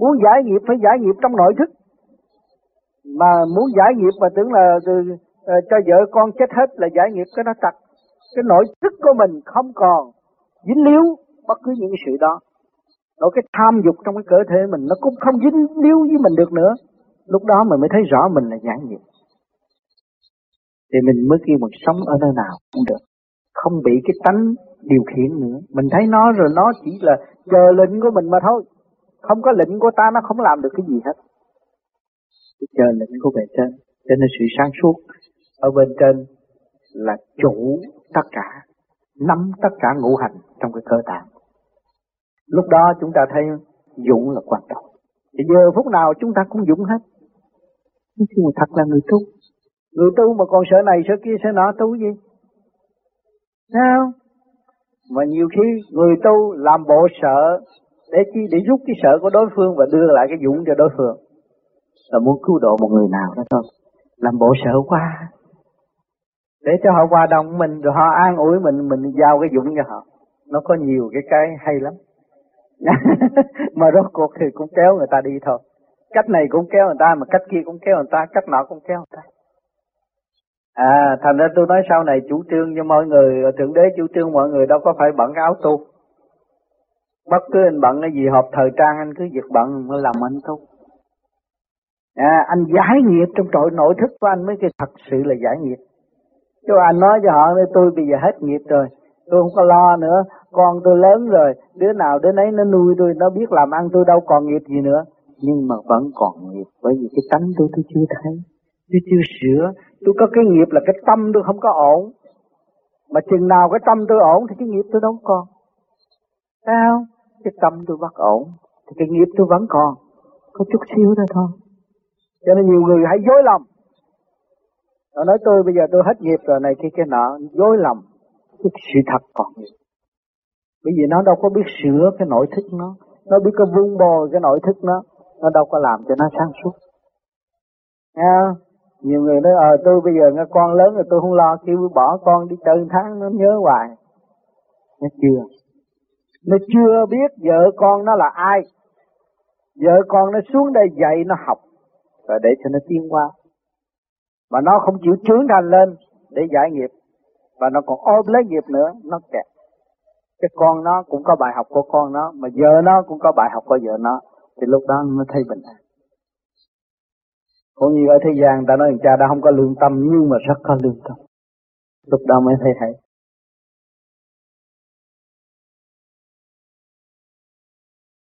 muốn giải nghiệp phải giải nghiệp trong nội thức. Mà muốn giải nghiệp mà tưởng là từ, uh, cho vợ con chết hết là giải nghiệp cái nó trật cái nội thức của mình không còn dính líu bất cứ những sự đó. Rồi cái tham dục trong cái cơ thể mình nó cũng không dính líu với mình được nữa. Lúc đó mình mới thấy rõ mình là giải nghiệp. Thì mình mới kêu mình sống ở nơi nào cũng được. Không bị cái tánh điều khiển nữa. Mình thấy nó rồi nó chỉ là chờ lệnh của mình mà thôi không có lệnh của ta nó không làm được cái gì hết. Chờ lệnh của bề trên. Cho nên sự sáng suốt ở bên trên là chủ tất cả nắm tất cả ngũ hành trong cái cơ tạng. Lúc đó chúng ta thấy dụng là quan trọng. Thì giờ phút nào chúng ta cũng dụng hết. Nhưng mà thật là người tu. Người tu mà còn sợ này sợ kia sợ nọ tu gì? Sao? Mà nhiều khi người tu làm bộ sợ để chi? Để rút cái sợ của đối phương và đưa lại cái dũng cho đối phương. Là muốn cứu độ một người nào đó thôi. Làm bộ sợ quá. Để cho họ qua đồng mình, rồi họ an ủi mình mình giao cái dũng cho họ. Nó có nhiều cái cái hay lắm. Mà rốt cuộc thì cũng kéo người ta đi thôi. Cách này cũng kéo người ta, mà cách kia cũng kéo người ta, cách nọ cũng kéo người ta. À thành ra tôi nói sau này chủ trương cho mọi người thượng đế chủ trương mọi người đâu có phải bận cái áo tu bất cứ anh bận cái gì họp thời trang anh cứ việc bận mới làm anh tu à, anh giải nghiệp trong trội nội thức của anh mới cái thật sự là giải nghiệp. Chứ anh nói cho họ tôi bây giờ hết nghiệp rồi tôi không có lo nữa con tôi lớn rồi đứa nào đứa nấy nó nuôi tôi nó biết làm ăn tôi đâu còn nghiệp gì nữa. Nhưng mà vẫn còn nghiệp bởi vì cái tánh tôi tôi chưa thấy. Tôi chưa sửa tôi có cái nghiệp là cái tâm tôi không có ổn. Mà chừng nào cái tâm tôi ổn thì cái nghiệp tôi đâu còn. Sao? Cái tâm tôi bất ổn thì cái nghiệp tôi vẫn còn. Có chút xíu đó thôi. Cho nên nhiều người hãy dối lòng. Họ nói tôi bây giờ tôi hết nghiệp rồi này kia cái nọ dối lòng. Cái sự thật còn nghiệp bởi vì nó đâu có biết sửa cái nội thức nó. Nó biết có vun bồi cái nội thức nó. Nó đâu có làm cho nó sáng suốt. Nghe nhiều người nói ờ tôi bây giờ nghe con lớn rồi tôi không lo kêu bỏ con đi chơi tháng nó nhớ hoài. Nó chưa nó chưa biết vợ con nó là ai. Vợ con nó xuống đây dạy nó học rồi để cho nó tiến qua mà nó không chịu trưởng thành lên để giải nghiệp. Và nó còn ôm lấy nghiệp nữa, nó kẹt. Cái con nó cũng có bài học của con nó, mà vợ nó cũng có bài học của vợ nó. Thì lúc đó nó thấy bình an. Cũng như ở thế gian ta nói, cha, đã không có lương tâm, nhưng mà rất có lương tâm. Lúc đó mới thấy hay.